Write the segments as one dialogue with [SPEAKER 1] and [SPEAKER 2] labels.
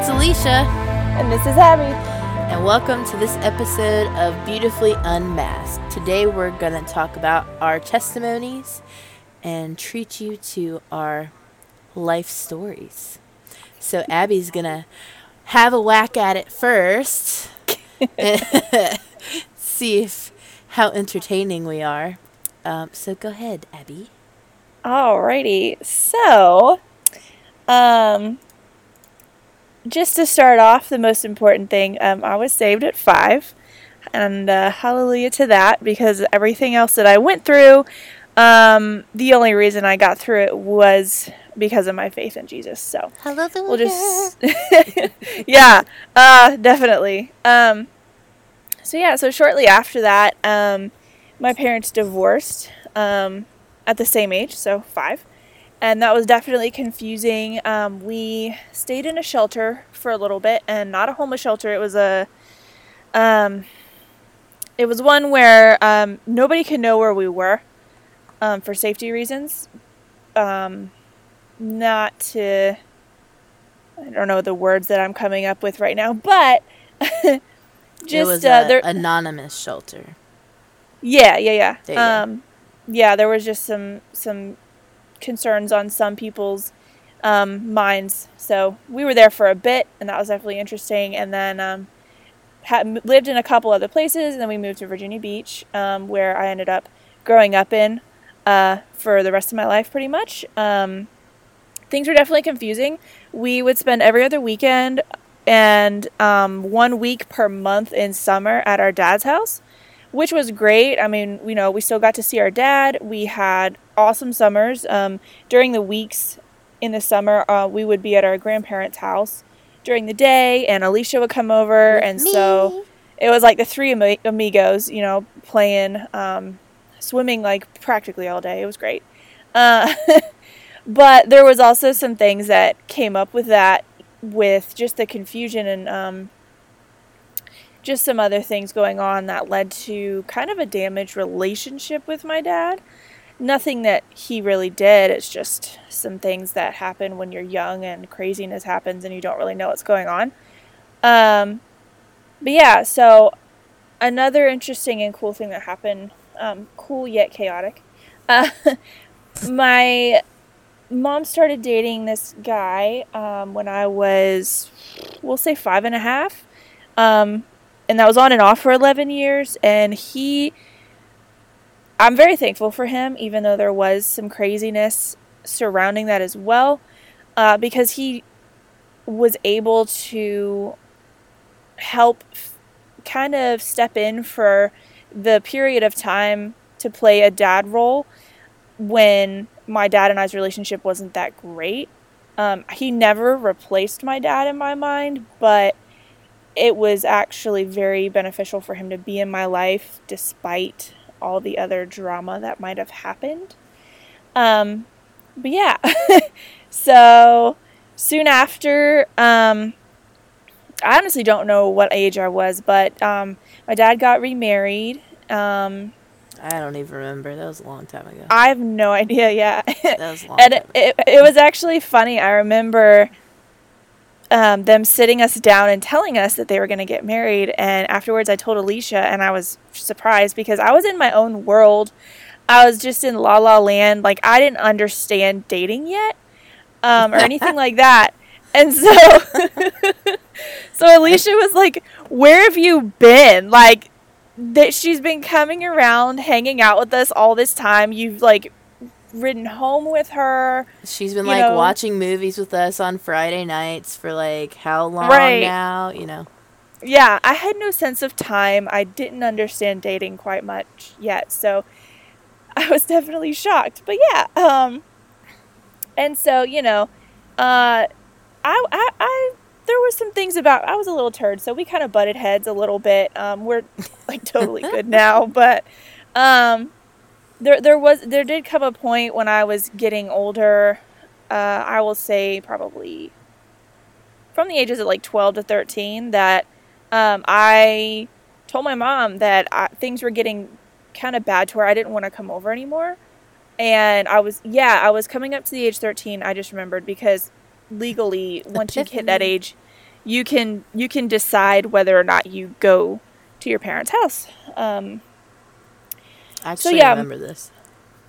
[SPEAKER 1] it's Alicia.
[SPEAKER 2] And this is Abby.
[SPEAKER 1] And welcome to this episode of Beautifully Unmasked. Today we're going to talk about our testimonies and treat you to our life stories. So Abby's going to have a whack at it first. See if how entertaining we are. Um, so go ahead, Abby.
[SPEAKER 2] Alrighty. So, um, just to start off, the most important thing, um, I was saved at five, and uh, hallelujah to that because everything else that I went through, um, the only reason I got through it was because of my faith in Jesus. So,
[SPEAKER 1] hallelujah.
[SPEAKER 2] We'll just, yeah, uh, definitely. Um, so yeah, so shortly after that, um, my parents divorced um, at the same age, so five and that was definitely confusing. Um, we stayed in a shelter for a little bit, and not a homeless shelter. It was a, um, it was one where um, nobody could know where we were, um, for safety reasons. Um, not to, I don't know the words that I'm coming up with right now, but
[SPEAKER 1] just uh, there, anonymous shelter.
[SPEAKER 2] Yeah, yeah, yeah. Um, yeah, there was just some some concerns on some people's um, minds. So we were there for a bit, and that was definitely interesting. And then um, had, lived in a couple other places, and then we moved to Virginia Beach, um, where I ended up growing up in uh, for the rest of my life, pretty much. Um, things were definitely confusing. We would spend every other weekend and um, one week per month in summer at our dad's house which was great. I mean, you know, we still got to see our dad. We had awesome summers. Um, during the weeks in the summer, uh, we would be at our grandparents' house during the day, and Alicia would come over, With and me. so it was like the three am- amigos, you know, playing, um, swimming like practically all day. It was great. Uh, but there was also some things that came up with that, with just the confusion and um, just some other things going on that led to kind of a damaged relationship with my dad. Nothing that he really did, it's just some things that happen when you're young and craziness happens and you don't really know what's going on. Um, but yeah, so another interesting and cool thing that happened, um, cool yet chaotic. Uh, my mom started dating this guy um, when I was, we'll say, five and a half. Um, and that was on and off for 11 years and he I'm very thankful for him even though there was some craziness surrounding that as well uh, because he was able to help f- kind of step in for the period of time to play a dad role when my dad and I's relationship wasn't that great. Um, he never replaced my dad in my mind, but it was actually very beneficial for him to be in my life despite all the other drama that might have happened. Um, but yeah, so soon after, um, I honestly don't know what age I was, but um, my dad got remarried. Um,
[SPEAKER 1] I don't even remember. That was a long time ago.
[SPEAKER 2] I have no idea. Yeah, that was long. and it, it, it was actually funny. I remember um, them sitting us down and telling us that they were going to get married. And afterwards, I told Alicia, and I was surprised because I was in my own world. I was just in la la land. Like, I didn't understand dating yet um, or anything like that. And so, so Alicia was like, Where have you been? Like, that she's been coming around, hanging out with us all this time. You've like ridden home with her.
[SPEAKER 1] She's been like know. watching movies with us on Friday nights for like how long right. now, you know.
[SPEAKER 2] Yeah, I had no sense of time. I didn't understand dating quite much yet, so I was definitely shocked. But yeah, um and so, you know, uh I I, I there were some things about I was a little turd, so we kind of butted heads a little bit. Um we're like totally good now, but um there there was there did come a point when I was getting older. Uh, I will say probably from the ages of like 12 to 13 that um, I told my mom that I, things were getting kind of bad to where I didn't want to come over anymore. And I was, yeah, I was coming up to the age 13. I just remembered because legally, once you hit that age, you can you can decide whether or not you go to your parents' house. Um,
[SPEAKER 1] Actually, so yeah, I remember this.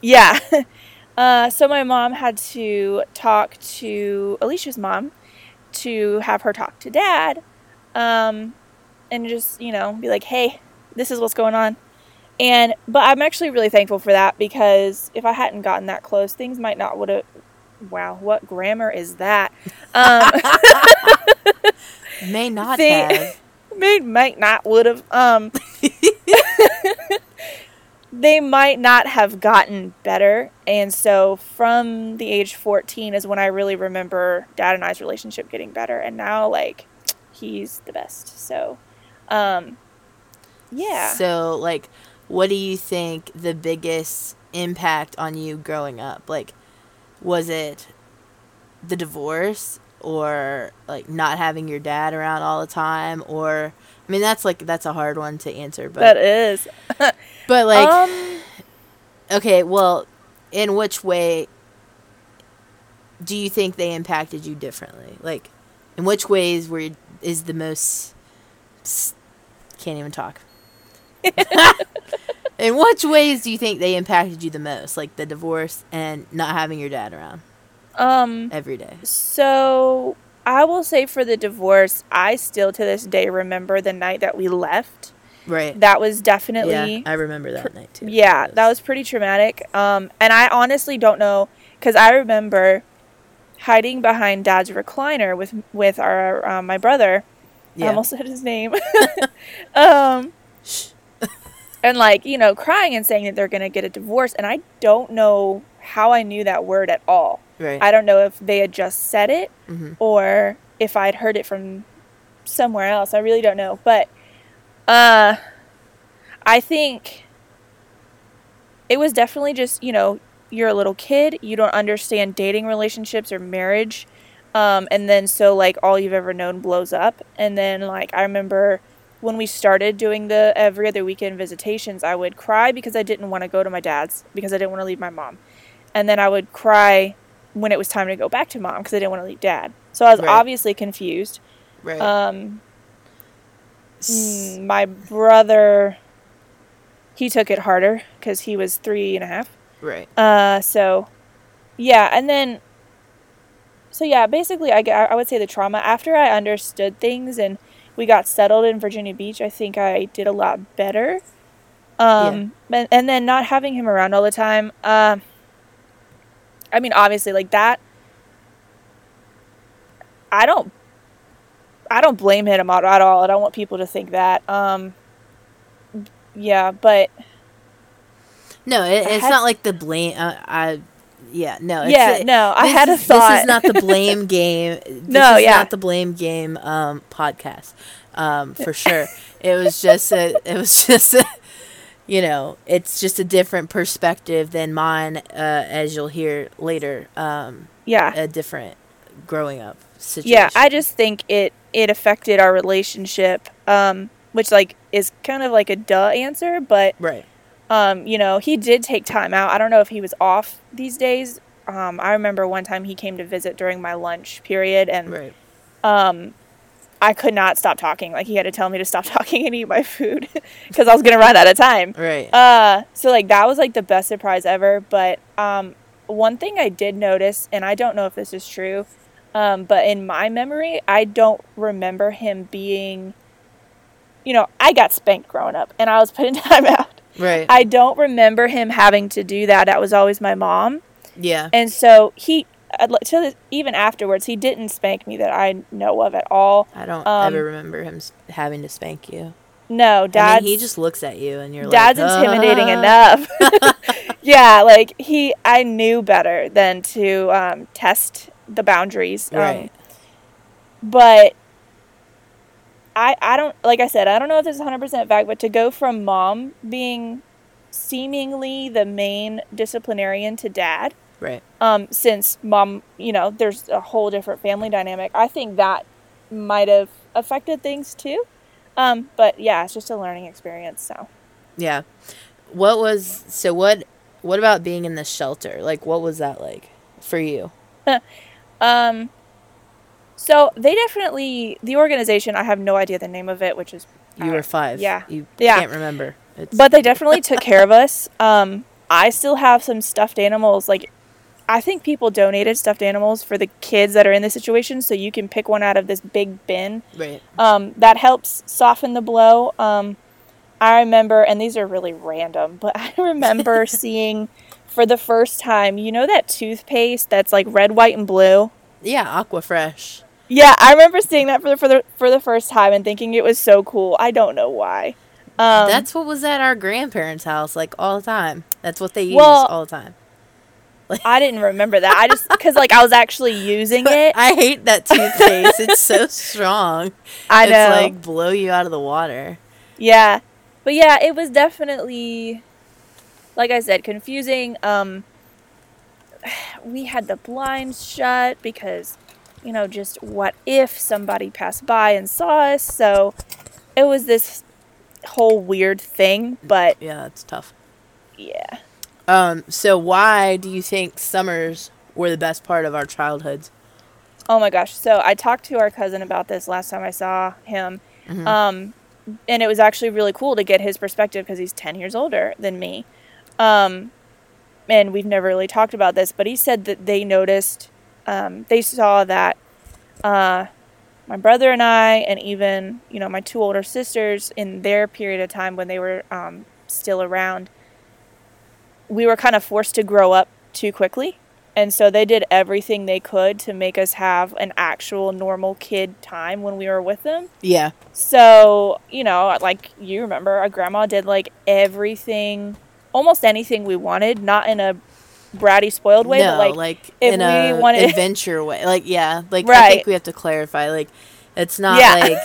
[SPEAKER 2] Yeah. uh, so my mom had to talk to Alicia's mom to have her talk to dad, um, and just you know be like, hey, this is what's going on. And but I'm actually really thankful for that because if I hadn't gotten that close, things might not would have. Wow, what grammar is that? Um,
[SPEAKER 1] may not they, have.
[SPEAKER 2] May might not would have. Um, they might not have gotten better, and so from the age 14 is when I really remember Dad and I's relationship getting better, and now like he's the best. So, um, yeah.
[SPEAKER 1] So like what do you think the biggest impact on you growing up? Like, was it the divorce or like not having your dad around all the time or I mean that's like that's a hard one to answer but
[SPEAKER 2] That is.
[SPEAKER 1] but like um, Okay, well, in which way do you think they impacted you differently? Like in which ways were is the most can't even talk. In which ways do you think they impacted you the most? Like the divorce and not having your dad around?
[SPEAKER 2] Um
[SPEAKER 1] every day.
[SPEAKER 2] So, I will say for the divorce, I still to this day remember the night that we left.
[SPEAKER 1] Right.
[SPEAKER 2] That was definitely
[SPEAKER 1] Yeah, I remember that pr- night too.
[SPEAKER 2] Yeah, that was pretty traumatic. Um and I honestly don't know cuz I remember hiding behind dad's recliner with with our uh, my brother. Yeah. I almost said his name. um and like you know crying and saying that they're going to get a divorce and i don't know how i knew that word at all
[SPEAKER 1] right.
[SPEAKER 2] i don't know if they had just said it
[SPEAKER 1] mm-hmm.
[SPEAKER 2] or if i'd heard it from somewhere else i really don't know but uh i think it was definitely just you know you're a little kid you don't understand dating relationships or marriage um, and then so like all you've ever known blows up and then like i remember when we started doing the every other weekend visitations, I would cry because I didn't want to go to my dad's because I didn't want to leave my mom. And then I would cry when it was time to go back to mom because I didn't want to leave dad. So I was right. obviously confused.
[SPEAKER 1] Right.
[SPEAKER 2] Um, mm, my brother, he took it harder because he was three and a half.
[SPEAKER 1] Right.
[SPEAKER 2] Uh, so, yeah, and then, so yeah, basically, I, I would say the trauma after I understood things and we got settled in Virginia Beach, I think I did a lot better. Um, yeah. and, and then not having him around all the time. Uh, I mean, obviously, like that. I don't. I don't blame him at all. I don't want people to think that. Um, yeah, but.
[SPEAKER 1] No, it, it's had, not like the blame. Uh, I yeah, no.
[SPEAKER 2] yeah,
[SPEAKER 1] a,
[SPEAKER 2] no. I had a thought.
[SPEAKER 1] This is not the blame game. This
[SPEAKER 2] no,
[SPEAKER 1] is
[SPEAKER 2] yeah.
[SPEAKER 1] not the blame game um, podcast. Um, for sure. it was just a. It was just a. You know, it's just a different perspective than mine, uh, as you'll hear later. Um,
[SPEAKER 2] yeah,
[SPEAKER 1] a different growing up situation.
[SPEAKER 2] Yeah, I just think it it affected our relationship, um, which like is kind of like a duh answer, but
[SPEAKER 1] right
[SPEAKER 2] um, you know, he did take time out. I don't know if he was off these days. Um, I remember one time he came to visit during my lunch period, and
[SPEAKER 1] right.
[SPEAKER 2] um, I could not stop talking. Like he had to tell me to stop talking and eat my food because I was gonna run out of time.
[SPEAKER 1] Right.
[SPEAKER 2] Uh, so like that was like the best surprise ever. But um, one thing I did notice, and I don't know if this is true, um, but in my memory, I don't remember him being. You know, I got spanked growing up, and I was put in timeout.
[SPEAKER 1] Right.
[SPEAKER 2] I don't remember him having to do that. That was always my mom.
[SPEAKER 1] Yeah.
[SPEAKER 2] And so he, to even afterwards, he didn't spank me that I know of at all.
[SPEAKER 1] I don't um, ever remember him having to spank you.
[SPEAKER 2] No, dad.
[SPEAKER 1] I mean, he just looks at you and you're
[SPEAKER 2] dad's
[SPEAKER 1] like,
[SPEAKER 2] Dad's intimidating enough. yeah, like he, I knew better than to um, test the boundaries.
[SPEAKER 1] Um, right.
[SPEAKER 2] But I, I don't like I said I don't know if this is 100% fact but to go from mom being seemingly the main disciplinarian to dad
[SPEAKER 1] right.
[SPEAKER 2] um since mom you know there's a whole different family dynamic I think that might have affected things too. Um but yeah it's just a learning experience so.
[SPEAKER 1] Yeah. What was so what what about being in the shelter? Like what was that like for you
[SPEAKER 2] um So they definitely the organization. I have no idea the name of it, which is
[SPEAKER 1] you were five.
[SPEAKER 2] Yeah,
[SPEAKER 1] you
[SPEAKER 2] yeah.
[SPEAKER 1] can't remember.
[SPEAKER 2] It's but they definitely took care of us. Um, I still have some stuffed animals. Like, I think people donated stuffed animals for the kids that are in this situation, so you can pick one out of this big bin.
[SPEAKER 1] Right.
[SPEAKER 2] Um, that helps soften the blow. Um, I remember, and these are really random, but I remember seeing for the first time, you know that toothpaste that's like red, white, and blue.
[SPEAKER 1] Yeah, Aquafresh.
[SPEAKER 2] Yeah, I remember seeing that for the for the for the first time and thinking it was so cool. I don't know why.
[SPEAKER 1] Um, That's what was at our grandparents' house like all the time. That's what they use well, all the time.
[SPEAKER 2] Like, I didn't remember that. I just because like I was actually using it.
[SPEAKER 1] I hate that toothpaste. it's so strong.
[SPEAKER 2] I know.
[SPEAKER 1] It's like blow you out of the water.
[SPEAKER 2] Yeah, but yeah, it was definitely, like I said, confusing. Um, we had the blinds shut because, you know, just what if somebody passed by and saw us? So it was this whole weird thing, but
[SPEAKER 1] yeah, that's tough.
[SPEAKER 2] Yeah.
[SPEAKER 1] Um. So why do you think summers were the best part of our childhoods?
[SPEAKER 2] Oh my gosh! So I talked to our cousin about this last time I saw him, mm-hmm. um, and it was actually really cool to get his perspective because he's ten years older than me. Um, and we've never really talked about this, but he said that they noticed, um, they saw that uh, my brother and I, and even you know my two older sisters, in their period of time when they were um, still around, we were kind of forced to grow up too quickly, and so they did everything they could to make us have an actual normal kid time when we were with them.
[SPEAKER 1] Yeah.
[SPEAKER 2] So you know, like you remember, our grandma did like everything, almost anything we wanted, not in a bratty spoiled way,
[SPEAKER 1] no,
[SPEAKER 2] but like,
[SPEAKER 1] like if in we a wanted adventure way. Like yeah, like right. I think we have to clarify. Like it's not yeah.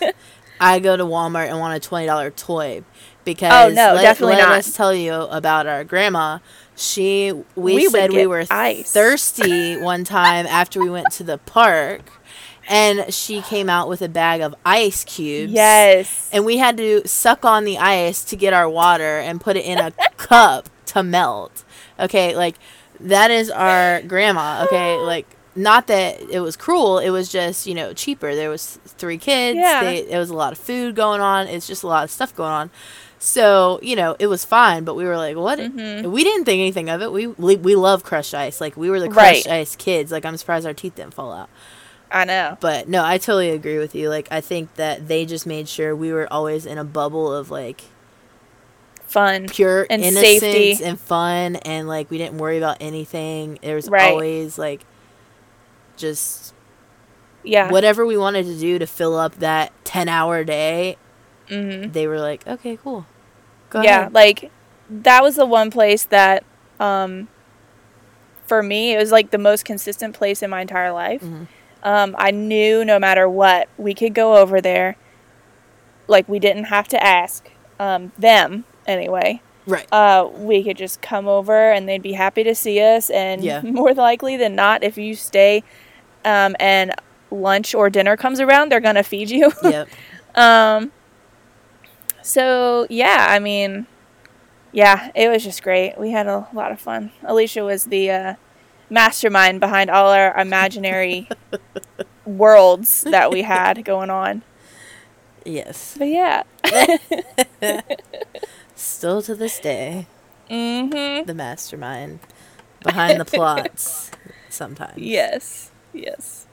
[SPEAKER 1] like I go to Walmart and want a twenty dollar toy because oh no, let, definitely let not. us tell you about our grandma. She we, we said we were ice. thirsty one time after we went to the park. And she came out with a bag of ice cubes.
[SPEAKER 2] Yes.
[SPEAKER 1] And we had to suck on the ice to get our water and put it in a cup to melt. Okay, like that is our grandma. Okay, like not that it was cruel. It was just you know cheaper. There was three kids. Yeah. They, it was a lot of food going on. It's just a lot of stuff going on. So you know it was fine, but we were like, what? Mm-hmm. We didn't think anything of it. We we, we love crushed ice. Like we were the crushed right. ice kids. Like I'm surprised our teeth didn't fall out.
[SPEAKER 2] I know.
[SPEAKER 1] But no, I totally agree with you. Like I think that they just made sure we were always in a bubble of like
[SPEAKER 2] fun,
[SPEAKER 1] pure and innocence safety. and fun, and like we didn't worry about anything. There was right. always like just
[SPEAKER 2] yeah
[SPEAKER 1] whatever we wanted to do to fill up that 10 hour day mm-hmm. they were like okay cool
[SPEAKER 2] Go yeah ahead. like that was the one place that um for me it was like the most consistent place in my entire life mm-hmm. Um i knew no matter what we could go over there like we didn't have to ask um them anyway
[SPEAKER 1] Right.
[SPEAKER 2] Uh, we could just come over and they'd be happy to see us. And yeah. more likely than not, if you stay um, and lunch or dinner comes around, they're gonna feed you.
[SPEAKER 1] Yep.
[SPEAKER 2] um. So yeah, I mean, yeah, it was just great. We had a lot of fun. Alicia was the uh, mastermind behind all our imaginary worlds that we had going on.
[SPEAKER 1] Yes.
[SPEAKER 2] But yeah.
[SPEAKER 1] Still to this day.
[SPEAKER 2] Mm-hmm.
[SPEAKER 1] The mastermind behind the plots sometimes.
[SPEAKER 2] Yes. Yes.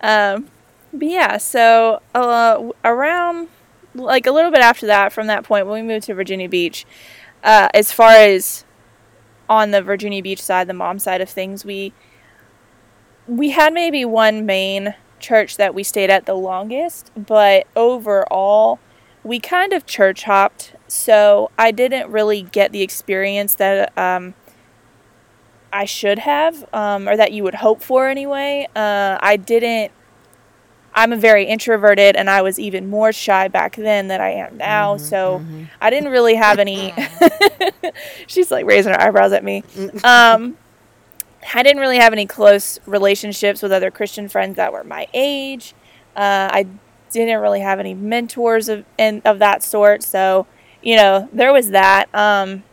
[SPEAKER 2] Um, but yeah, so uh, around like a little bit after that, from that point when we moved to Virginia Beach, uh, as far as on the Virginia Beach side, the mom side of things, we we had maybe one main church that we stayed at the longest, but overall, we kind of church hopped. So I didn't really get the experience that um, I should have, um, or that you would hope for anyway. Uh, I didn't. I'm a very introverted, and I was even more shy back then than I am now. Mm-hmm, so mm-hmm. I didn't really have any. She's like raising her eyebrows at me. Um, I didn't really have any close relationships with other Christian friends that were my age. Uh, I didn't really have any mentors of and of that sort. So you know there was that. Um,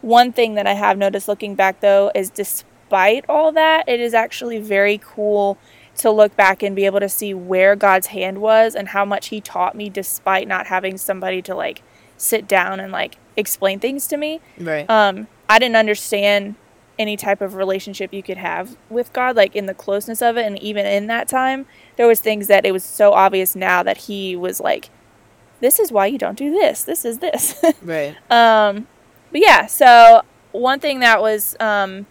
[SPEAKER 2] one thing that I have noticed looking back though is despite all that, it is actually very cool to look back and be able to see where God's hand was and how much He taught me despite not having somebody to like sit down and like explain things to me.
[SPEAKER 1] Right.
[SPEAKER 2] Um, I didn't understand any type of relationship you could have with God, like in the closeness of it, and even in that time, there was things that it was so obvious now that He was like, "This is why you don't do this. This is this."
[SPEAKER 1] right.
[SPEAKER 2] Um, but yeah, so one thing that was um,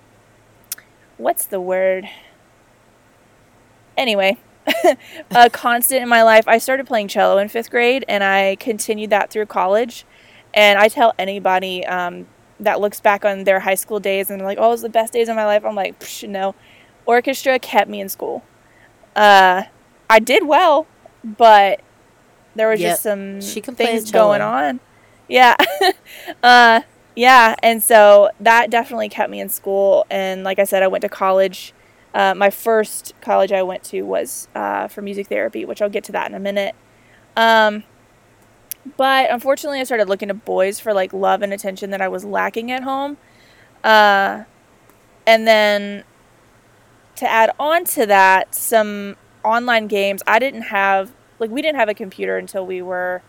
[SPEAKER 2] what's the word? Anyway, a constant in my life. I started playing cello in fifth grade, and I continued that through college. And I tell anybody um, that looks back on their high school days and they're like, "Oh, it was the best days of my life." I'm like, Psh, no. Orchestra kept me in school. Uh, I did well, but there was yep. just some things going on. Yeah. uh, yeah, and so that definitely kept me in school. And like I said, I went to college. Uh, my first college I went to was uh, for music therapy, which I'll get to that in a minute. Um, but unfortunately, I started looking to boys for like love and attention that I was lacking at home. Uh, and then to add on to that, some online games. I didn't have like we didn't have a computer until we were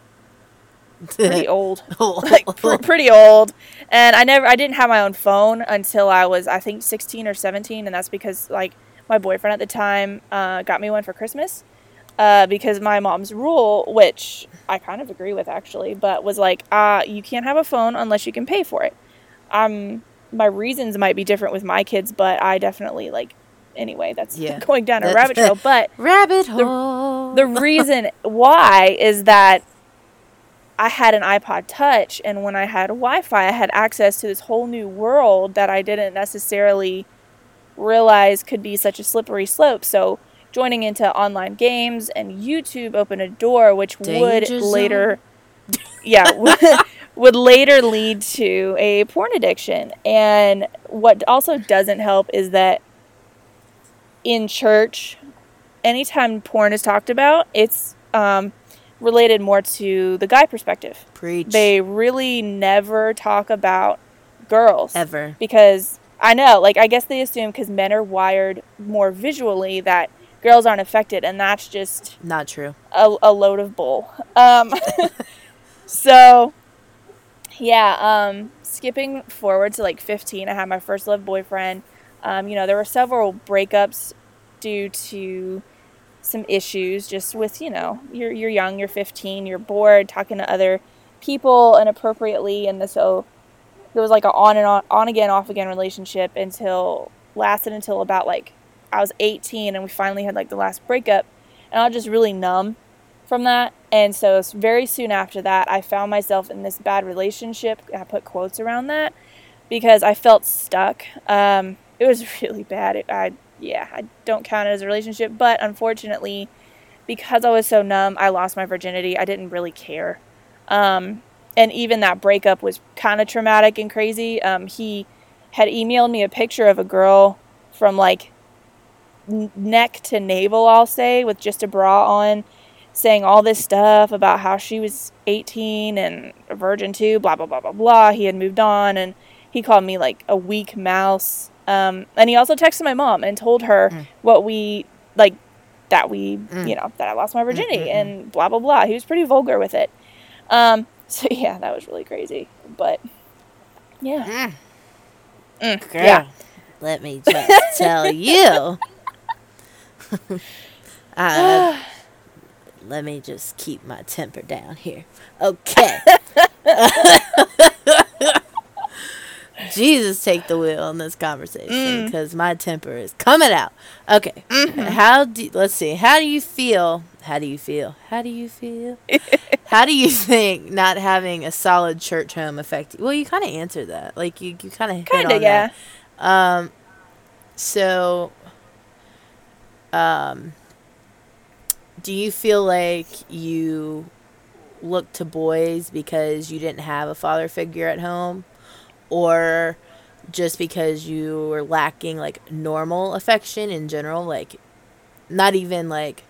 [SPEAKER 2] pretty old, like pr- pretty old. And I never, I didn't have my own phone until I was, I think, 16 or 17, and that's because like my boyfriend at the time uh, got me one for Christmas. Uh, because my mom's rule, which I kind of agree with actually, but was like, uh, you can't have a phone unless you can pay for it. Um, my reasons might be different with my kids, but I definitely like. Anyway, that's yeah. going down a rabbit trail. But
[SPEAKER 1] rabbit hole.
[SPEAKER 2] The, the reason why is that I had an iPod Touch, and when I had Wi Fi, I had access to this whole new world that I didn't necessarily realize could be such a slippery slope. So, joining into online games and YouTube opened a door, which Danger would zone. later, yeah, would later lead to a porn addiction. And what also doesn't help is that in church, anytime porn is talked about, it's um, related more to the guy perspective.
[SPEAKER 1] Preach.
[SPEAKER 2] They really never talk about girls
[SPEAKER 1] ever
[SPEAKER 2] because I know, like I guess they assume because men are wired more visually that girls aren't affected, and that's just
[SPEAKER 1] not true.
[SPEAKER 2] A, a load of bull. Um, so yeah, um, skipping forward to like 15, I had my first love boyfriend. Um, you know, there were several breakups due to some issues just with you know you're you're young you're 15 you're bored talking to other people inappropriately. And so there was like a on and on on again off again relationship until lasted until about like I was 18 and we finally had like the last breakup. And I was just really numb from that. And so very soon after that I found myself in this bad relationship. I put quotes around that because I felt stuck. Um, it was really bad. It, I yeah, I don't count it as a relationship. But unfortunately, because I was so numb, I lost my virginity. I didn't really care. Um, and even that breakup was kind of traumatic and crazy. Um, he had emailed me a picture of a girl from like neck to navel, I'll say, with just a bra on, saying all this stuff about how she was 18 and a virgin too, blah, blah, blah, blah, blah. He had moved on and he called me like a weak mouse. Um, and he also texted my mom and told her mm. what we like that we mm. you know that I lost my virginity mm-hmm. and blah blah blah. He was pretty vulgar with it. Um, so yeah, that was really crazy. But yeah,
[SPEAKER 1] mm. mm girl, yeah. let me just tell you. uh, let me just keep my temper down here. Okay. Jesus take the wheel in this conversation because mm. my temper is coming out. Okay, mm-hmm. how do let's see? How do you feel? How do you feel? How do you feel? how do you think not having a solid church home affect you? Well, you kind of answered that. Like you, you kind of kind of yeah. That. Um, so, um, do you feel like you look to boys because you didn't have a father figure at home? Or just because you were lacking like normal affection in general, like not even like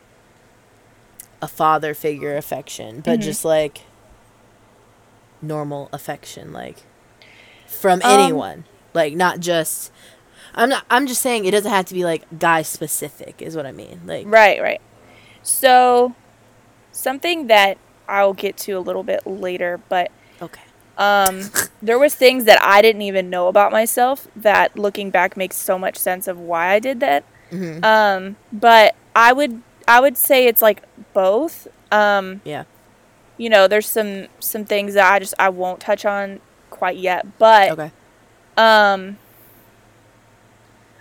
[SPEAKER 1] a father figure affection, but mm-hmm. just like normal affection, like from um, anyone, like not just I'm not. I'm just saying it doesn't have to be like guy specific. Is what I mean. Like
[SPEAKER 2] right, right. So something that I'll get to a little bit later, but
[SPEAKER 1] okay.
[SPEAKER 2] Um, there was things that I didn't even know about myself that looking back makes so much sense of why I did that.
[SPEAKER 1] Mm-hmm.
[SPEAKER 2] Um, but I would I would say it's like both. Um,
[SPEAKER 1] yeah.
[SPEAKER 2] You know, there's some some things that I just I won't touch on quite yet, but
[SPEAKER 1] okay.
[SPEAKER 2] Um,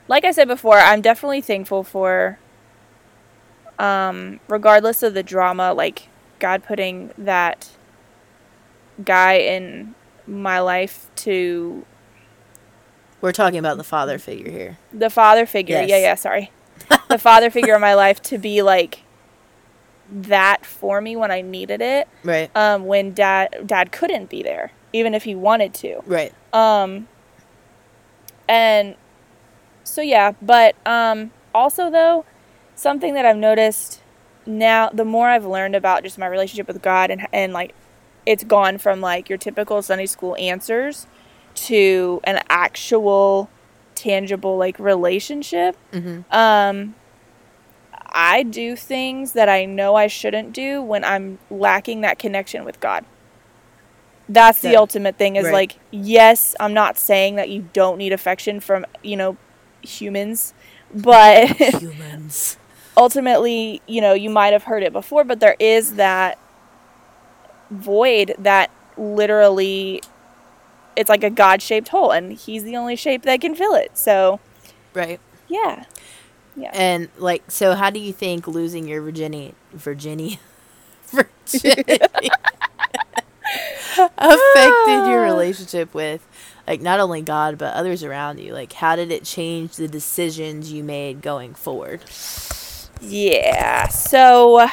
[SPEAKER 2] like I said before, I'm definitely thankful for. Um, regardless of the drama, like God putting that guy in my life to
[SPEAKER 1] we're talking about the father figure here.
[SPEAKER 2] The father figure. Yes. Yeah, yeah, sorry. the father figure in my life to be like that for me when I needed it.
[SPEAKER 1] Right.
[SPEAKER 2] Um when dad dad couldn't be there even if he wanted to.
[SPEAKER 1] Right.
[SPEAKER 2] Um and so yeah, but um also though something that I've noticed now the more I've learned about just my relationship with God and and like it's gone from like your typical Sunday school answers to an actual tangible like relationship.
[SPEAKER 1] Mm-hmm.
[SPEAKER 2] Um, I do things that I know I shouldn't do when I'm lacking that connection with God. That's the ultimate thing is right. like, yes, I'm not saying that you don't need affection from, you know, humans, but
[SPEAKER 1] humans.
[SPEAKER 2] ultimately, you know, you might have heard it before, but there is that void that literally it's like a god-shaped hole and he's the only shape that can fill it. So
[SPEAKER 1] right.
[SPEAKER 2] Yeah. Yeah.
[SPEAKER 1] And like so how do you think losing your virginity virginity virginity affected your relationship with like not only God but others around you? Like how did it change the decisions you made going forward?
[SPEAKER 2] Yeah. So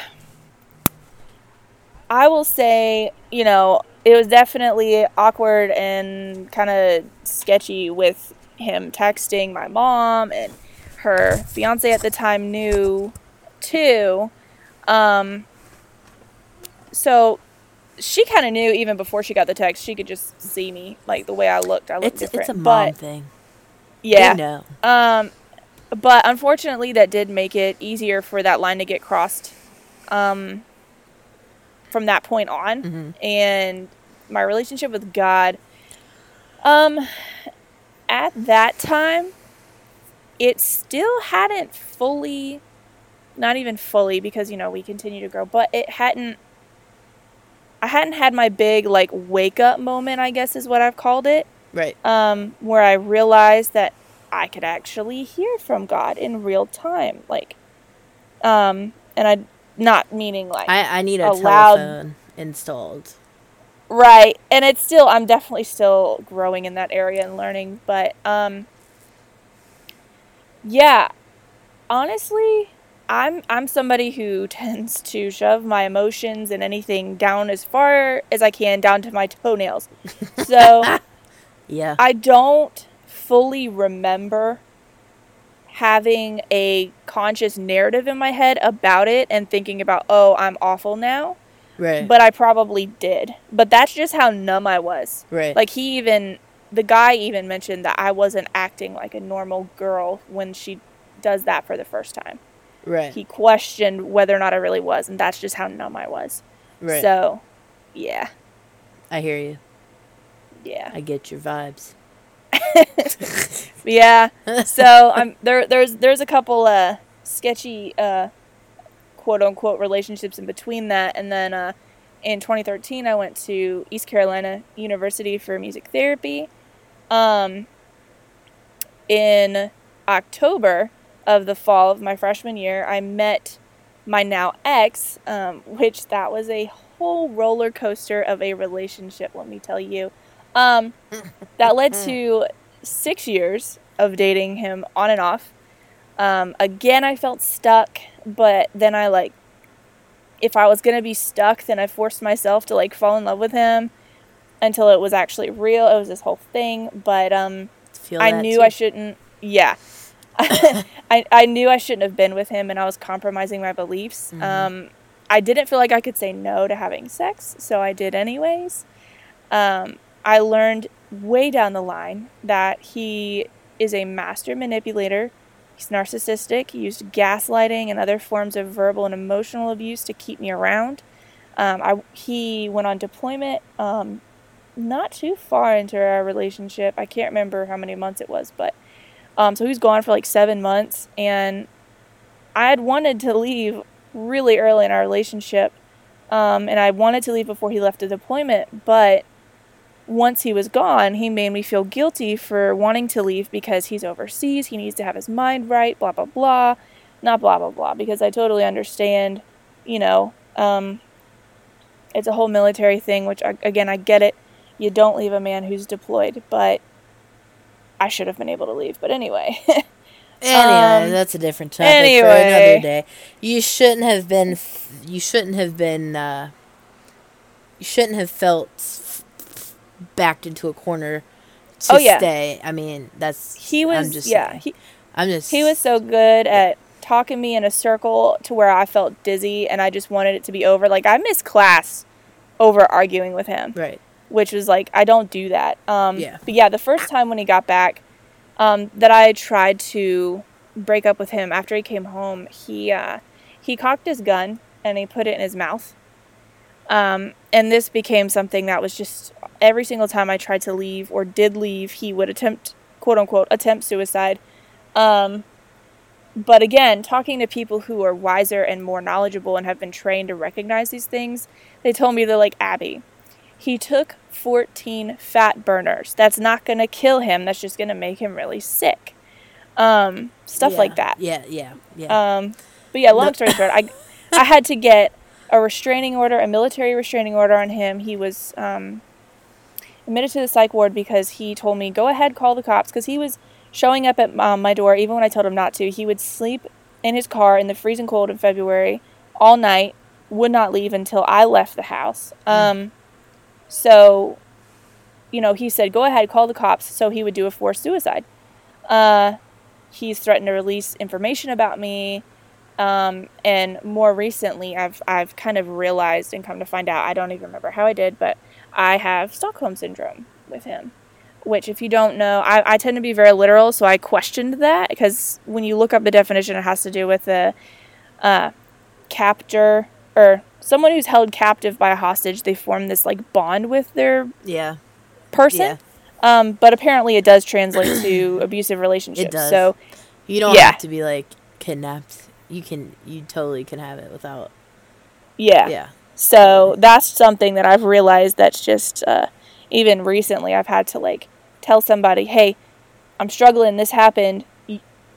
[SPEAKER 2] I will say, you know, it was definitely awkward and kind of sketchy with him texting my mom and her fiance at the time knew too. Um, so she kind of knew even before she got the text. She could just see me like the way I looked. I looked
[SPEAKER 1] it's,
[SPEAKER 2] different.
[SPEAKER 1] It's a mom
[SPEAKER 2] but,
[SPEAKER 1] thing.
[SPEAKER 2] Yeah.
[SPEAKER 1] know.
[SPEAKER 2] Um, but unfortunately, that did make it easier for that line to get crossed. Um, from that point on.
[SPEAKER 1] Mm-hmm.
[SPEAKER 2] and my relationship with God um at that time it still hadn't fully not even fully because you know we continue to grow but it hadn't I hadn't had my big like wake up moment I guess is what I've called it.
[SPEAKER 1] Right.
[SPEAKER 2] Um where I realized that I could actually hear from God in real time like um and I not meaning like
[SPEAKER 1] I, I need a, a telephone loud, installed.
[SPEAKER 2] Right. And it's still I'm definitely still growing in that area and learning, but um yeah, honestly, I'm I'm somebody who tends to shove my emotions and anything down as far as I can down to my toenails. So
[SPEAKER 1] yeah.
[SPEAKER 2] I don't fully remember having a conscious narrative in my head about it and thinking about, oh, I'm awful now.
[SPEAKER 1] Right.
[SPEAKER 2] But I probably did. But that's just how numb I was.
[SPEAKER 1] Right.
[SPEAKER 2] Like he even the guy even mentioned that I wasn't acting like a normal girl when she does that for the first time.
[SPEAKER 1] Right.
[SPEAKER 2] He questioned whether or not I really was, and that's just how numb I was.
[SPEAKER 1] Right.
[SPEAKER 2] So, yeah.
[SPEAKER 1] I hear you.
[SPEAKER 2] Yeah.
[SPEAKER 1] I get your vibes.
[SPEAKER 2] yeah. So I'm there. There's there's a couple uh, sketchy uh, quote unquote relationships in between that, and then uh, in 2013 I went to East Carolina University for music therapy. Um, in October of the fall of my freshman year, I met my now ex, um, which that was a whole roller coaster of a relationship. Let me tell you. Um, that led to six years of dating him on and off. Um, again, I felt stuck, but then I like, if I was gonna be stuck, then I forced myself to like fall in love with him until it was actually real. It was this whole thing, but um, I knew too. I shouldn't. Yeah, I I knew I shouldn't have been with him, and I was compromising my beliefs. Mm-hmm. Um, I didn't feel like I could say no to having sex, so I did anyways. Um, I learned way down the line that he is a master manipulator. He's narcissistic. He used gaslighting and other forms of verbal and emotional abuse to keep me around. Um, I, he went on deployment um, not too far into our relationship. I can't remember how many months it was, but um, so he was gone for like seven months, and I had wanted to leave really early in our relationship, um, and I wanted to leave before he left the deployment, but once he was gone, he made me feel guilty for wanting to leave because he's overseas, he needs to have his mind right, blah, blah, blah. Not blah, blah, blah, because I totally understand, you know, um, it's a whole military thing, which, I, again, I get it. You don't leave a man who's deployed, but I should have been able to leave. But anyway.
[SPEAKER 1] anyway, um, that's a different topic anyway. for another day. You shouldn't have been. You shouldn't have been. Uh, you shouldn't have felt backed into a corner to oh, yeah. stay. I mean, that's
[SPEAKER 2] he was. I'm just yeah, he, I'm just. He was so good yeah. at talking me in a circle to where I felt dizzy and I just wanted it to be over. Like I missed class over arguing with him.
[SPEAKER 1] Right.
[SPEAKER 2] Which was like I don't do that. Um, yeah. But yeah, the first time when he got back, um, that I tried to break up with him after he came home, he uh, he cocked his gun and he put it in his mouth. Um, and this became something that was just every single time I tried to leave or did leave, he would attempt, quote unquote, attempt suicide. Um, but again, talking to people who are wiser and more knowledgeable and have been trained to recognize these things, they told me they're like, Abby, he took 14 fat burners. That's not going to kill him, that's just going to make him really sick. Um, stuff
[SPEAKER 1] yeah,
[SPEAKER 2] like that.
[SPEAKER 1] Yeah, yeah, yeah.
[SPEAKER 2] Um, but yeah, long story short, I, I had to get a restraining order, a military restraining order on him. He was um, admitted to the psych ward because he told me, go ahead, call the cops, because he was showing up at um, my door even when I told him not to. He would sleep in his car in the freezing cold in February all night, would not leave until I left the house. Hmm. Um, so, you know, he said, go ahead, call the cops. So he would do a forced suicide. Uh, he's threatened to release information about me. Um, and more recently, I've I've kind of realized and come to find out. I don't even remember how I did, but I have Stockholm syndrome with him. Which, if you don't know, I, I tend to be very literal, so I questioned that because when you look up the definition, it has to do with the uh, capture or someone who's held captive by a hostage. They form this like bond with their
[SPEAKER 1] yeah
[SPEAKER 2] person. Yeah. Um, but apparently, it does translate to abusive relationships. It does. So
[SPEAKER 1] you don't yeah. have to be like kidnapped you can you totally can have it without.
[SPEAKER 2] Yeah.
[SPEAKER 1] Yeah.
[SPEAKER 2] So that's something that i've realized that's just uh, even recently i've had to like tell somebody hey i'm struggling. This happened.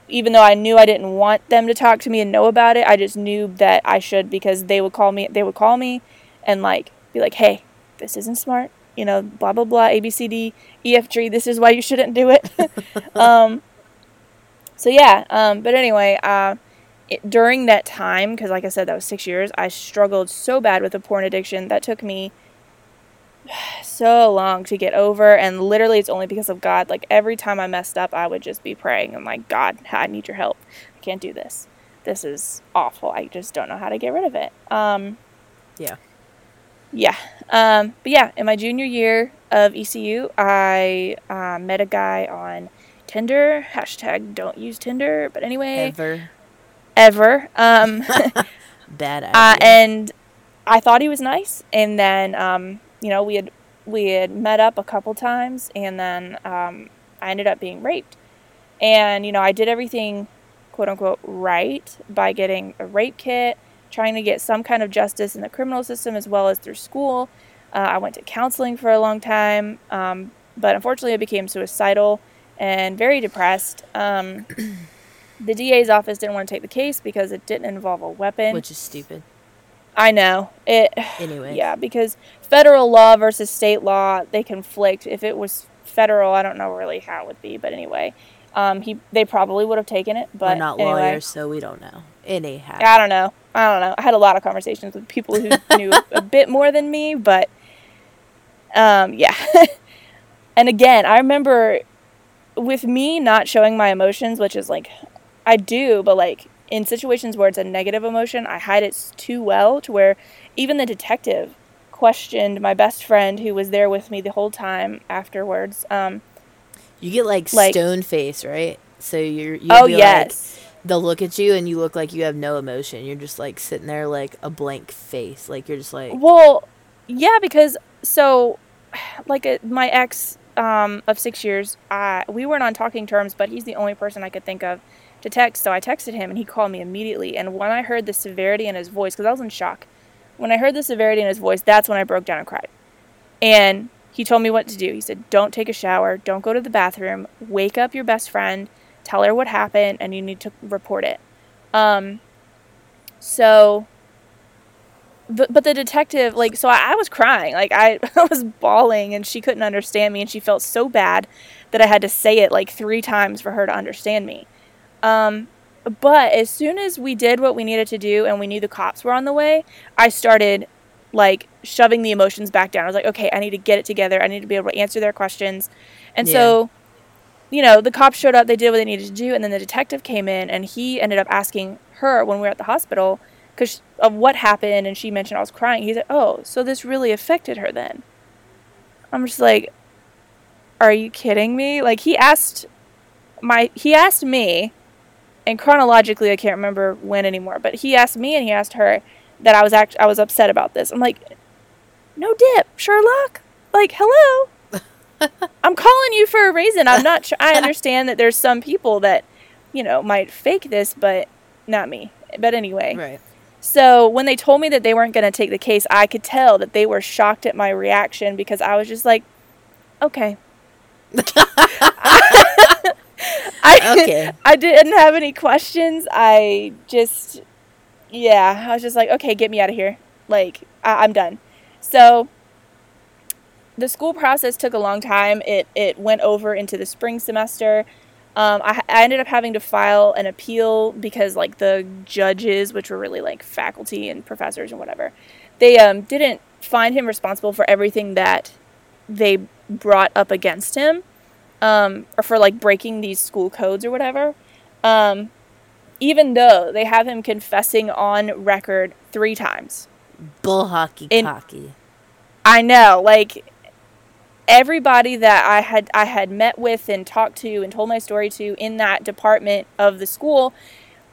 [SPEAKER 2] Even though i knew i didn't want them to talk to me and know about it i just knew that i should because they would call me they would call me and like be like hey this isn't smart you know blah blah blah abcd efg this is why you shouldn't do it. Um so yeah um but anyway uh it, during that time, because like I said, that was six years, I struggled so bad with a porn addiction that took me so long to get over. And literally, it's only because of God. Like every time I messed up, I would just be praying. I'm like, God, I need your help. I can't do this. This is awful. I just don't know how to get rid of it. Um,
[SPEAKER 1] yeah.
[SPEAKER 2] Yeah. Um, but yeah, in my junior year of ECU, I uh, met a guy on Tinder. Hashtag don't use Tinder. But anyway.
[SPEAKER 1] Ever
[SPEAKER 2] ever. Um,
[SPEAKER 1] Bad
[SPEAKER 2] idea. Uh, and I thought he was nice, and then um, you know we had we had met up a couple times, and then um, I ended up being raped. And you know I did everything, quote unquote, right by getting a rape kit, trying to get some kind of justice in the criminal system as well as through school. Uh, I went to counseling for a long time, um, but unfortunately I became suicidal and very depressed. The DA's office didn't want to take the case because it didn't involve a weapon.
[SPEAKER 1] Which is stupid.
[SPEAKER 2] I know. It
[SPEAKER 1] Anyway.
[SPEAKER 2] Yeah, because federal law versus state law, they conflict. If it was federal, I don't know really how it would be, but anyway. Um, he they probably would have taken it, but
[SPEAKER 1] We're not
[SPEAKER 2] anyway.
[SPEAKER 1] lawyers, so we don't know. Anyhow.
[SPEAKER 2] I don't know. I don't know. I had a lot of conversations with people who knew a bit more than me, but um, yeah. and again, I remember with me not showing my emotions, which is like I do, but like in situations where it's a negative emotion, I hide it too well to where even the detective questioned my best friend who was there with me the whole time afterwards. Um,
[SPEAKER 1] You get like, like stone face, right? So you're. oh yes. Like, they'll look at you and you look like you have no emotion. You're just like sitting there like a blank face. Like you're just like.
[SPEAKER 2] Well, yeah, because so, like a, uh, my ex um, of six years, uh, we weren't on talking terms, but he's the only person I could think of to text. So I texted him and he called me immediately. And when I heard the severity in his voice, because I was in shock, when I heard the severity in his voice, that's when I broke down and cried. And he told me what to do. He said, Don't take a shower, don't go to the bathroom, wake up your best friend, tell her what happened, and you need to report it. Um, so but, the detective like so I, was crying like I was bawling and she couldn't understand me and she felt so bad that i had to say it like three times for her to understand me um, but as soon as we did what we needed to do and we knew the cops were on the way, I started like shoving the emotions back down. I was like, okay, I need to get it together. I need to be able to answer their questions. And yeah. so, you know, the cops showed up, they did what they needed to do, and then the detective came in and he ended up asking her when we were at the hospital because of what happened. And she mentioned I was crying. He said, oh, so this really affected her then. I'm just like, are you kidding me? Like, he asked my, he asked me and chronologically I can't remember when anymore, but he asked me and he asked her that I was act- I was upset about this. I'm like, no dip, Sherlock. Like, hello. I'm calling you for a reason. I'm not sure. I understand that there's some people that, you know, might fake this, but not me. But anyway.
[SPEAKER 1] Right.
[SPEAKER 2] So when they told me that they weren't going to take the case, I could tell that they were shocked at my reaction because I was just like, okay. I okay. I didn't have any questions. I just yeah, I was just like, okay, get me out of here. Like I- I'm done. So the school process took a long time. It it went over into the spring semester. Um, I, I ended up having to file an appeal because like the judges, which were really like faculty and professors and whatever, they um, didn't find him responsible for everything that they brought up against him um, or for like breaking these school codes or whatever. Um, even though they have him confessing on record three times.
[SPEAKER 1] Bull hockey cocky.
[SPEAKER 2] I know, like everybody that I had I had met with and talked to and told my story to in that department of the school,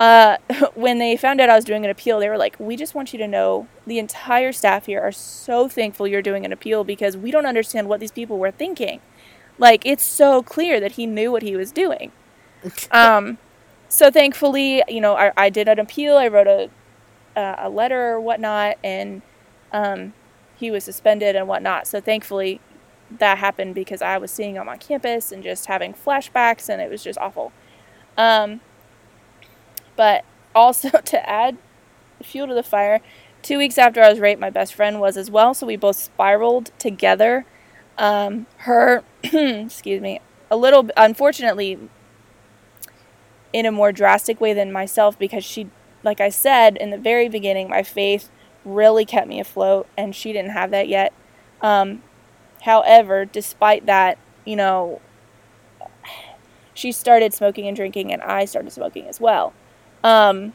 [SPEAKER 2] uh, when they found out I was doing an appeal, they were like, "We just want you to know the entire staff here are so thankful you're doing an appeal because we don't understand what these people were thinking." Like it's so clear that he knew what he was doing. um, so thankfully, you know, I, I did an appeal. I wrote a a letter or whatnot, and um, he was suspended and whatnot. So thankfully, that happened because I was seeing him on campus and just having flashbacks, and it was just awful. Um, but also to add fuel to the fire, two weeks after I was raped, my best friend was as well. So we both spiraled together um, her, excuse me, a little, unfortunately, in a more drastic way than myself because she, like I said in the very beginning, my faith really kept me afloat, and she didn't have that yet. Um, however, despite that, you know, she started smoking and drinking, and I started smoking as well. Um,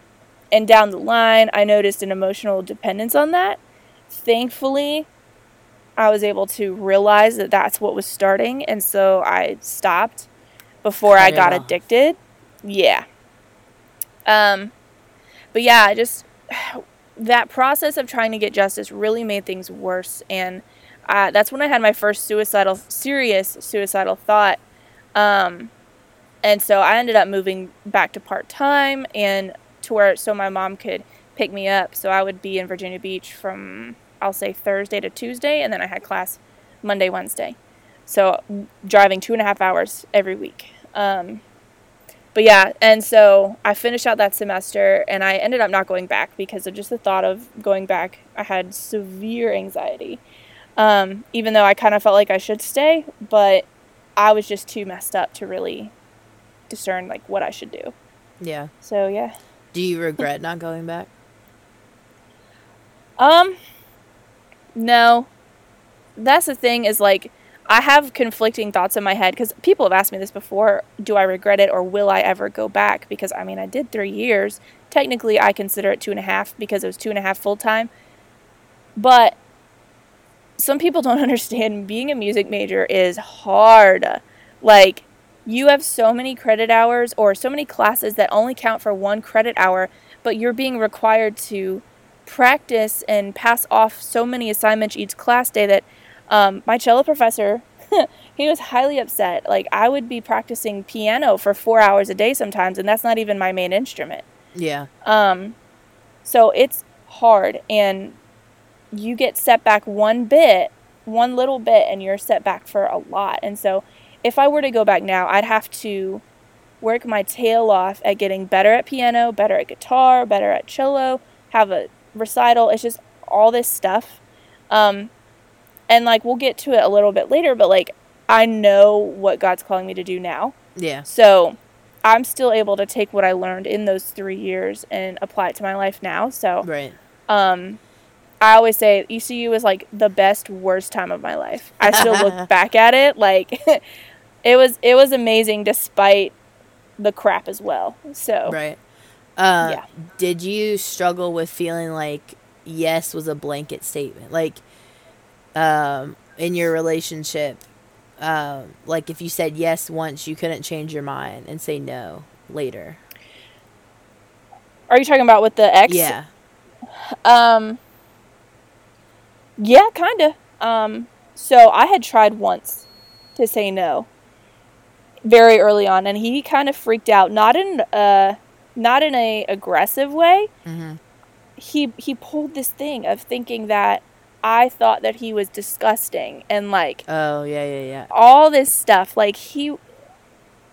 [SPEAKER 2] and down the line, I noticed an emotional dependence on that. Thankfully, I was able to realize that that's what was starting, and so I stopped before I got addicted. Yeah. Um, but yeah, I just that process of trying to get justice really made things worse, and uh, that's when I had my first suicidal, serious suicidal thought. Um, and so I ended up moving back to part time and to where so my mom could pick me up. So I would be in Virginia Beach from I'll say Thursday to Tuesday, and then I had class Monday, Wednesday. So driving two and a half hours every week. Um, but yeah, and so I finished out that semester, and I ended up not going back because of just the thought of going back. I had severe anxiety, um, even though I kind of felt like I should stay, but I was just too messed up to really discern like what I should do.
[SPEAKER 1] Yeah.
[SPEAKER 2] So yeah.
[SPEAKER 1] Do you regret not going back?
[SPEAKER 2] Um, no. That's the thing is like I have conflicting thoughts in my head because people have asked me this before. Do I regret it or will I ever go back? Because I mean, I did three years. Technically, I consider it two and a half because it was two and a half full time. But some people don't understand being a music major is hard. Like, you have so many credit hours or so many classes that only count for one credit hour, but you're being required to practice and pass off so many assignments each class day that um, my cello professor he was highly upset. Like i would be practicing piano for four hours a day sometimes and that's not even my main instrument.
[SPEAKER 1] Yeah.
[SPEAKER 2] Um so it's hard and you get set back one bit one little bit and you're set back for a lot. And so if i were to go back now i'd have to work my tail off at getting better at piano better at guitar better at cello have a recital. It's just all this stuff. Um, and like we'll get to it a little bit later, but like I know what God's calling me to do now.
[SPEAKER 1] Yeah.
[SPEAKER 2] So I'm still able to take what I learned in those three years and apply it to my life now. So
[SPEAKER 1] right.
[SPEAKER 2] Um, I always say ECU was like the best worst time of my life. I still look back at it like it was it was amazing despite the crap as well. So
[SPEAKER 1] right. Uh, yeah. Did you struggle with feeling like yes was a blanket statement? Like, um, in your relationship, um, like if you said yes once, you couldn't change your mind and say no later.
[SPEAKER 2] Are you talking about with the ex?
[SPEAKER 1] Yeah.
[SPEAKER 2] Um. Yeah, kinda. Um. So I had tried once to say no. Very early on, and he kind of freaked out. Not in uh not in a aggressive way. Mm-hmm. He he pulled this thing of thinking that I thought that he was disgusting and like
[SPEAKER 1] oh yeah yeah yeah
[SPEAKER 2] all this stuff like he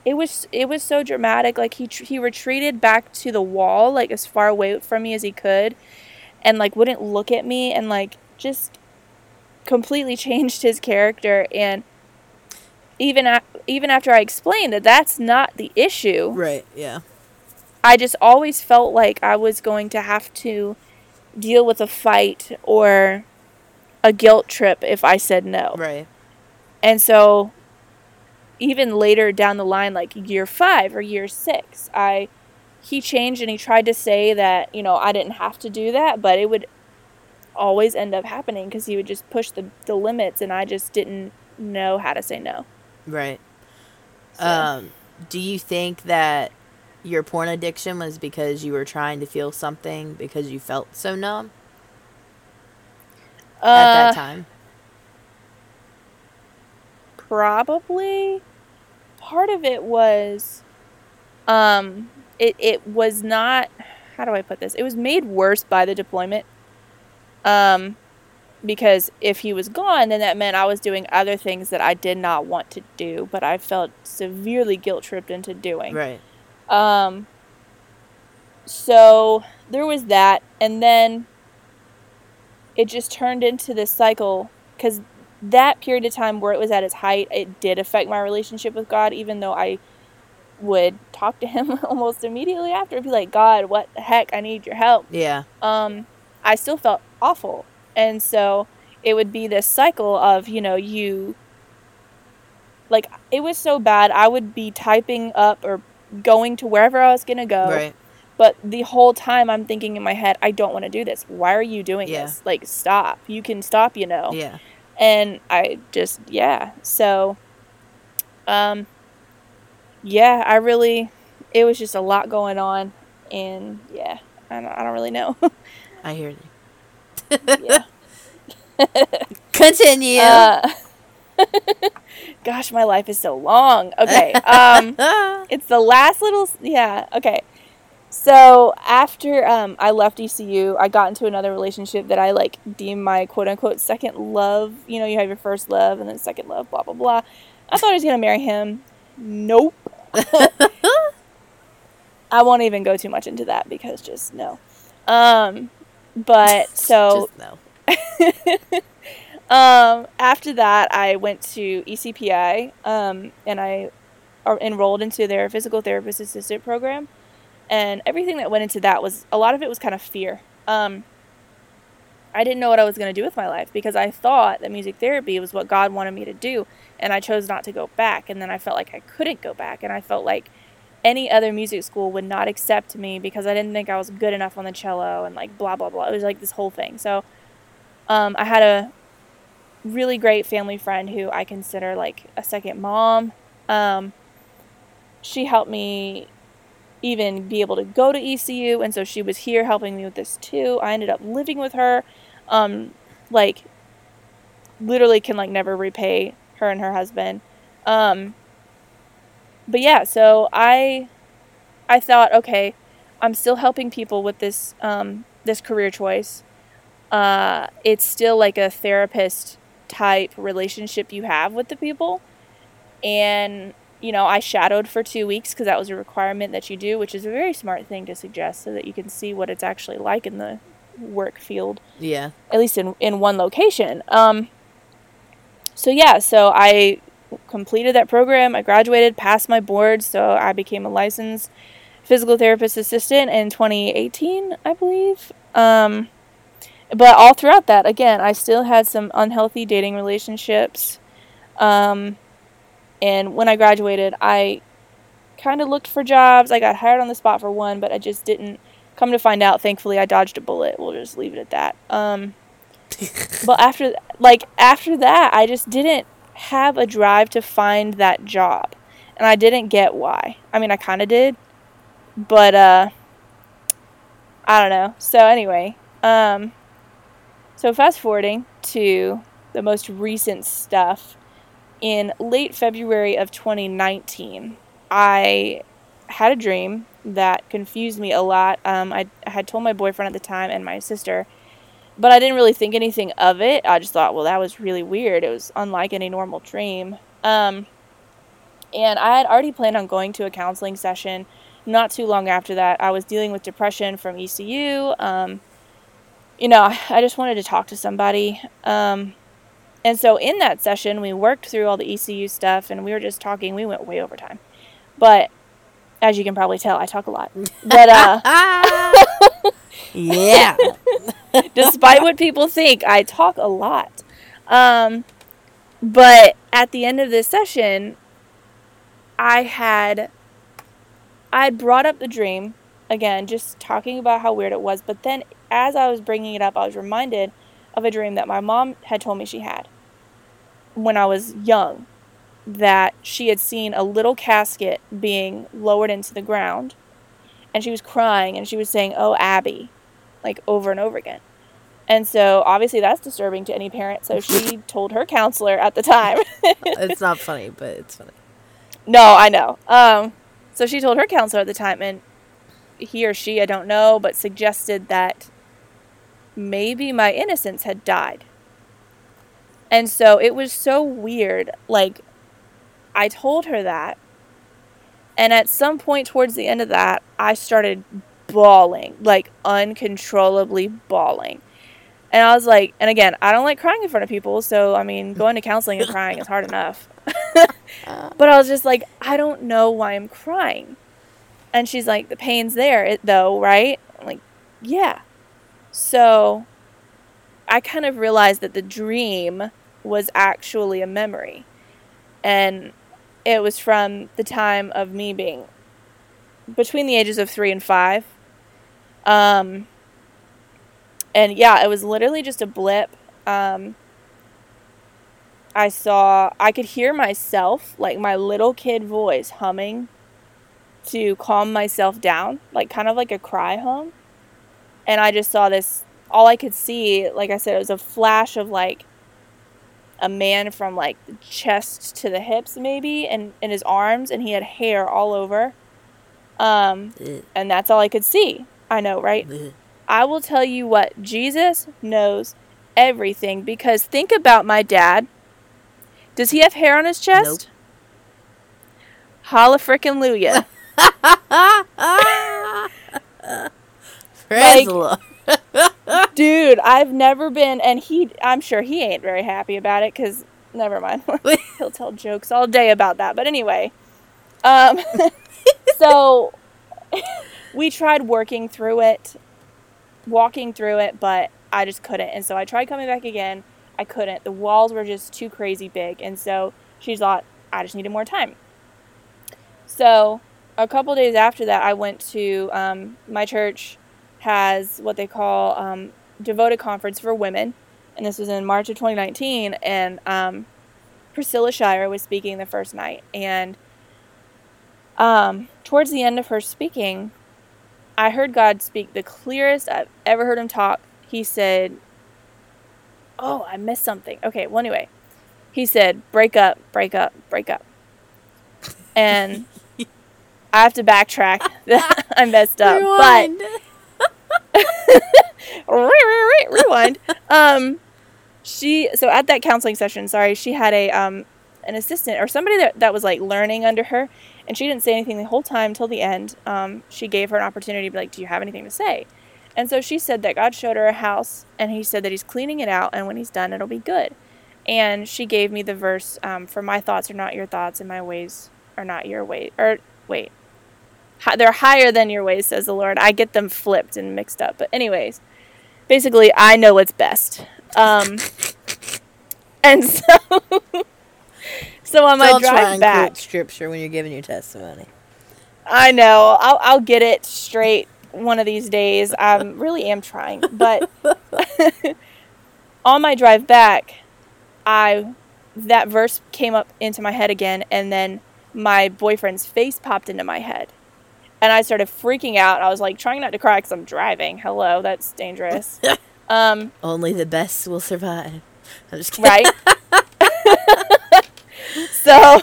[SPEAKER 2] it was it was so dramatic like he he retreated back to the wall like as far away from me as he could and like wouldn't look at me and like just completely changed his character and even a- even after I explained that that's not the issue
[SPEAKER 1] right yeah
[SPEAKER 2] I just always felt like I was going to have to deal with a fight or a guilt trip if I said no.
[SPEAKER 1] Right.
[SPEAKER 2] And so even later down the line like year 5 or year 6, I he changed and he tried to say that, you know, I didn't have to do that, but it would always end up happening because he would just push the, the limits and I just didn't know how to say no.
[SPEAKER 1] Right. So. Um, do you think that your porn addiction was because you were trying to feel something because you felt so numb uh, at that uh, time?
[SPEAKER 2] Probably. Part of it was um it it was not how do I put this? It was made worse by the deployment. Um because if he was gone, then that meant I was doing other things that I did not want to do, but I felt severely guilt tripped into doing.
[SPEAKER 1] Right.
[SPEAKER 2] Um, so there was that, and then it just turned into this cycle because that period of time where it was at its height, it did affect my relationship with God, even though I would talk to him almost immediately after and be like, God, what the heck? I need your help.
[SPEAKER 1] Yeah.
[SPEAKER 2] Um, I still felt awful. And so it would be this cycle of, you know, you like it was so bad I would be typing up or going to wherever I was going to go.
[SPEAKER 1] Right.
[SPEAKER 2] But the whole time I'm thinking in my head, I don't want to do this. Why are you doing yeah. this? Like, stop. You can stop, you know.
[SPEAKER 1] Yeah.
[SPEAKER 2] And I just, yeah. So, um, yeah, I really, it was just a lot going on. And yeah, I don't, I don't really know.
[SPEAKER 1] I hear you. yeah. Continue.
[SPEAKER 2] Uh, Gosh, my life is so long. Okay. Um, it's the last little. Yeah. Okay. So after um, I left ECU, I got into another relationship that I like deemed my quote unquote second love. You know, you have your first love and then second love, blah blah blah. I thought I was gonna marry him. Nope. I won't even go too much into that because just no. Um, but so
[SPEAKER 1] no.
[SPEAKER 2] Um, after that, I went to ECPI um, and I enrolled into their physical therapist assistant program. And everything that went into that was a lot of it was kind of fear. Um, I didn't know what I was going to do with my life because I thought that music therapy was what God wanted me to do. And I chose not to go back. And then I felt like I couldn't go back. And I felt like any other music school would not accept me because I didn't think I was good enough on the cello and like blah, blah, blah. It was like this whole thing. So um, I had a really great family friend who I consider like a second mom. Um, she helped me even be able to go to ECU, and so she was here helping me with this too. I ended up living with her. Um, like, literally can like never repay her and her husband. Um, but yeah, so I, I thought, okay, I'm still helping people with this um, this career choice. Uh, it's still like a therapist type relationship you have with the people, and you know, I shadowed for two weeks because that was a requirement that you do, which is a very smart thing to suggest so that you can see what it's actually like in the work field.
[SPEAKER 1] Yeah.
[SPEAKER 2] At least in, in one location. Um, so, yeah, so I completed that program. I graduated, passed my board, so I became a licensed physical therapist assistant in 2018, I believe. Um, but all throughout that, again, I still had some unhealthy dating relationships. Um, and when I graduated, I kind of looked for jobs. I got hired on the spot for one, but I just didn't come to find out. Thankfully, I dodged a bullet. We'll just leave it at that. Um, but after, like after that, I just didn't have a drive to find that job, and I didn't get why. I mean, I kind of did, but uh, I don't know. So anyway, um, so fast forwarding to the most recent stuff in late February of 2019, I had a dream that confused me a lot. Um, I, had told my boyfriend at the time and my sister, but I didn't really think anything of it. I just thought, well, that was really weird. It was unlike any normal dream. Um, and I had already planned on going to a counseling session. Not too long after that, I was dealing with depression from ECU. Um, you know, I just wanted to talk to somebody. Um, and so in that session, we worked through all the ECU stuff and we were just talking. We went way over time. But as you can probably tell, I talk a lot. But uh
[SPEAKER 1] Yeah.
[SPEAKER 2] despite what people think, I talk a lot. Um but at the end of this session, I had I brought up the dream again, just talking about how weird it was, but then as I was bringing it up, I was reminded of a dream that my mom had told me she had when I was young that she had seen a little casket being lowered into the ground and she was crying and she was saying, "Oh, Abby," like over and over again. And so obviously that's disturbing to any parent, so she told her counselor at the time.
[SPEAKER 1] it's not funny, but it's funny.
[SPEAKER 2] No, I know. Um so she told her counselor at the time and he or she, I don't know, but suggested that maybe my innocence had died. And so it was so weird. Like, I told her that. And at some point towards the end of that, I started bawling, like uncontrollably bawling. And I was like, and again, I don't like crying in front of people. So, I mean, going to counseling and crying is hard enough. Uh. but I was just like, I don't know why I'm crying. And she's like, the pain's there, though, right? I'm like, yeah. So I kind of realized that the dream was actually a memory. And it was from the time of me being between the ages of three and five. Um, and yeah, it was literally just a blip. Um, I saw, I could hear myself, like my little kid voice, humming to calm myself down, like kind of like a cry hum and I just saw this. All I could see, like I said, it was a flash of like a man from like the chest to the hips, maybe, and in his arms, and he had hair all over. Um, and that's all I could see. I know, right? I will tell you what Jesus knows everything because think about my dad. Does he have hair on his chest? Nope. Holla frickin' Luya. Like, dude, I've never been, and he, I'm sure he ain't very happy about it because, never mind. He'll tell jokes all day about that. But anyway, um, so we tried working through it, walking through it, but I just couldn't. And so I tried coming back again. I couldn't. The walls were just too crazy big. And so she thought, I just needed more time. So a couple days after that, I went to um, my church has what they call um, devoted conference for women, and this was in March of 2019. And um, Priscilla Shirer was speaking the first night, and Um, towards the end of her speaking, I heard God speak the clearest I've ever heard him talk. He said, Oh, I missed something. Okay, well, anyway, he said, Break up, break up, break up. And I have to backtrack. I messed up. Rewind. But rewind. Um, she so at that counseling session, sorry, she had a um an assistant or somebody that, that was like learning under her and she didn't say anything the whole time till the end. Um, she gave her an opportunity to be like, Do you have anything to say? And so she said that God showed her a house and he said that he's cleaning it out and when he's done it'll be good. And she gave me the verse, um, for my thoughts are not your thoughts and my ways are not your ways or wait. They're higher than your ways, says the Lord. I get them flipped and mixed up. But anyways, basically I know what's best. Um, and so so on my
[SPEAKER 1] Don't
[SPEAKER 2] drive back,
[SPEAKER 1] scripture when you're giving your testimony.
[SPEAKER 2] I know. I'll I'll get it straight one of these days. I really am trying, but on my drive back, I that verse came up into my head again, and then my boyfriend's face popped into my head, and I started freaking out. I was like trying not to cry because I'm driving. Hello, that's dangerous. Um,
[SPEAKER 1] Only the best will survive. I'm just
[SPEAKER 2] kidding. Right. so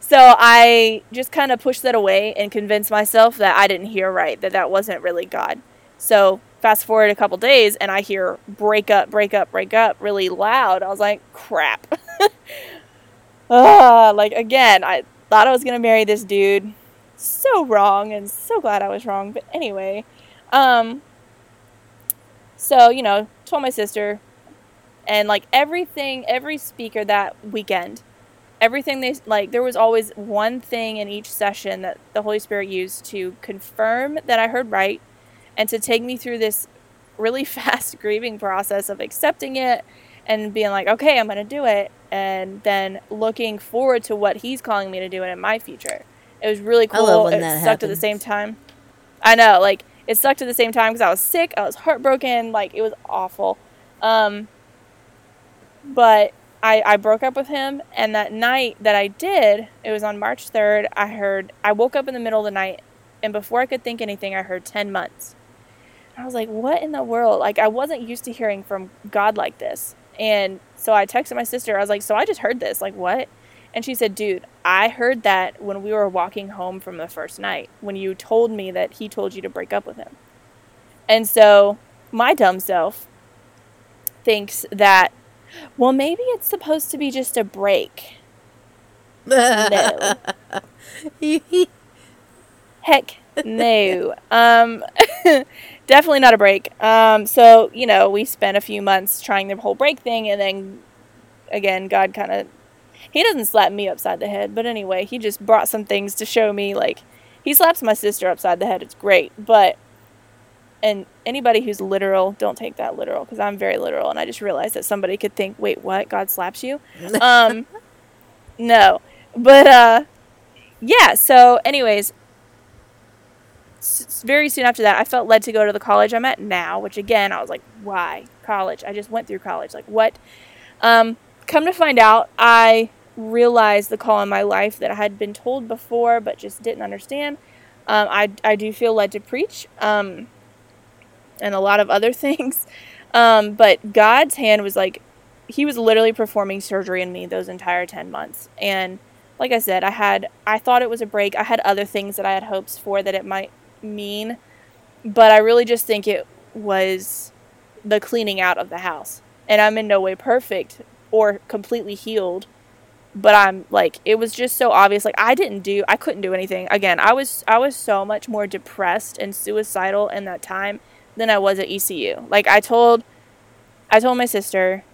[SPEAKER 2] so I just kind of pushed that away and convinced myself that I didn't hear right, that that wasn't really God. So fast forward a couple days and I hear break up, break up, break up really loud. I was like, crap. uh, like again, I thought I was gonna marry this dude. So wrong and so glad I was wrong. But anyway, um, so you know, told my sister, and like everything, every speaker that weekend everything they like there was always one thing in each session that the holy spirit used to confirm that i heard right and to take me through this really fast grieving process of accepting it and being like okay i'm going to do it and then looking forward to what he's calling me to do it in my future it was really cool I love when it sucked happens. at the same time i know like it sucked at the same time because i was sick i was heartbroken like it was awful um, but I, I broke up with him and that night that I did, it was on March 3rd, I heard I woke up in the middle of the night and before I could think anything, I heard 10 months. I was like, "What in the world?" Like I wasn't used to hearing from God like this. And so I texted my sister. I was like, "So I just heard this. Like what?" And she said, "Dude, I heard that when we were walking home from the first night when you told me that he told you to break up with him." And so my dumb self thinks that well, maybe it's supposed to be just a break. no. Heck no. Um, definitely not a break. Um, so, you know, we spent a few months trying the whole break thing, and then again, God kind of. He doesn't slap me upside the head, but anyway, he just brought some things to show me. Like, he slaps my sister upside the head. It's great. But and anybody who's literal, don't take that literal because I'm very literal, and I just realized that somebody could think, "Wait, what? God slaps you?" um, no, but uh, yeah. So, anyways, s- very soon after that, I felt led to go to the college I'm at now, which again, I was like, "Why college? I just went through college. Like, what?" Um, come to find out, I realized the call in my life that I had been told before, but just didn't understand. Um, I I do feel led to preach. Um, and a lot of other things. Um, but God's hand was like, He was literally performing surgery in me those entire 10 months. And like I said, I had, I thought it was a break. I had other things that I had hopes for that it might mean. But I really just think it was the cleaning out of the house. And I'm in no way perfect or completely healed but I'm like it was just so obvious like I didn't do I couldn't do anything. Again, I was I was so much more depressed and suicidal in that time than I was at ECU. Like I told I told my sister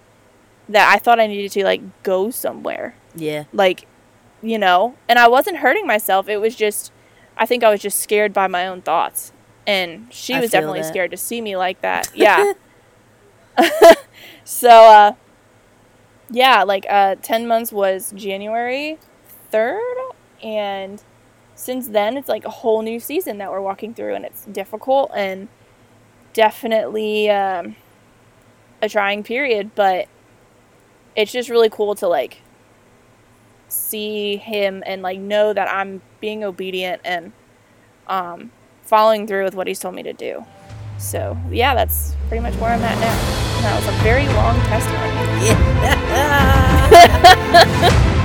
[SPEAKER 2] that I thought I needed to like go somewhere.
[SPEAKER 1] Yeah.
[SPEAKER 2] Like, you know, and I wasn't hurting myself. It was just I think I was just scared by my own thoughts. And she I was definitely that. scared to see me like that. Yeah. so uh yeah, like uh 10 months was January 3rd and since then it's like a whole new season that we're walking through and it's difficult and definitely um, a trying period, but it's just really cool to like see him and like know that I'm being obedient and um, following through with what He's told me to do. So, yeah, that's pretty much where I'm at now. That was a very long testimony. Yeah. Ah.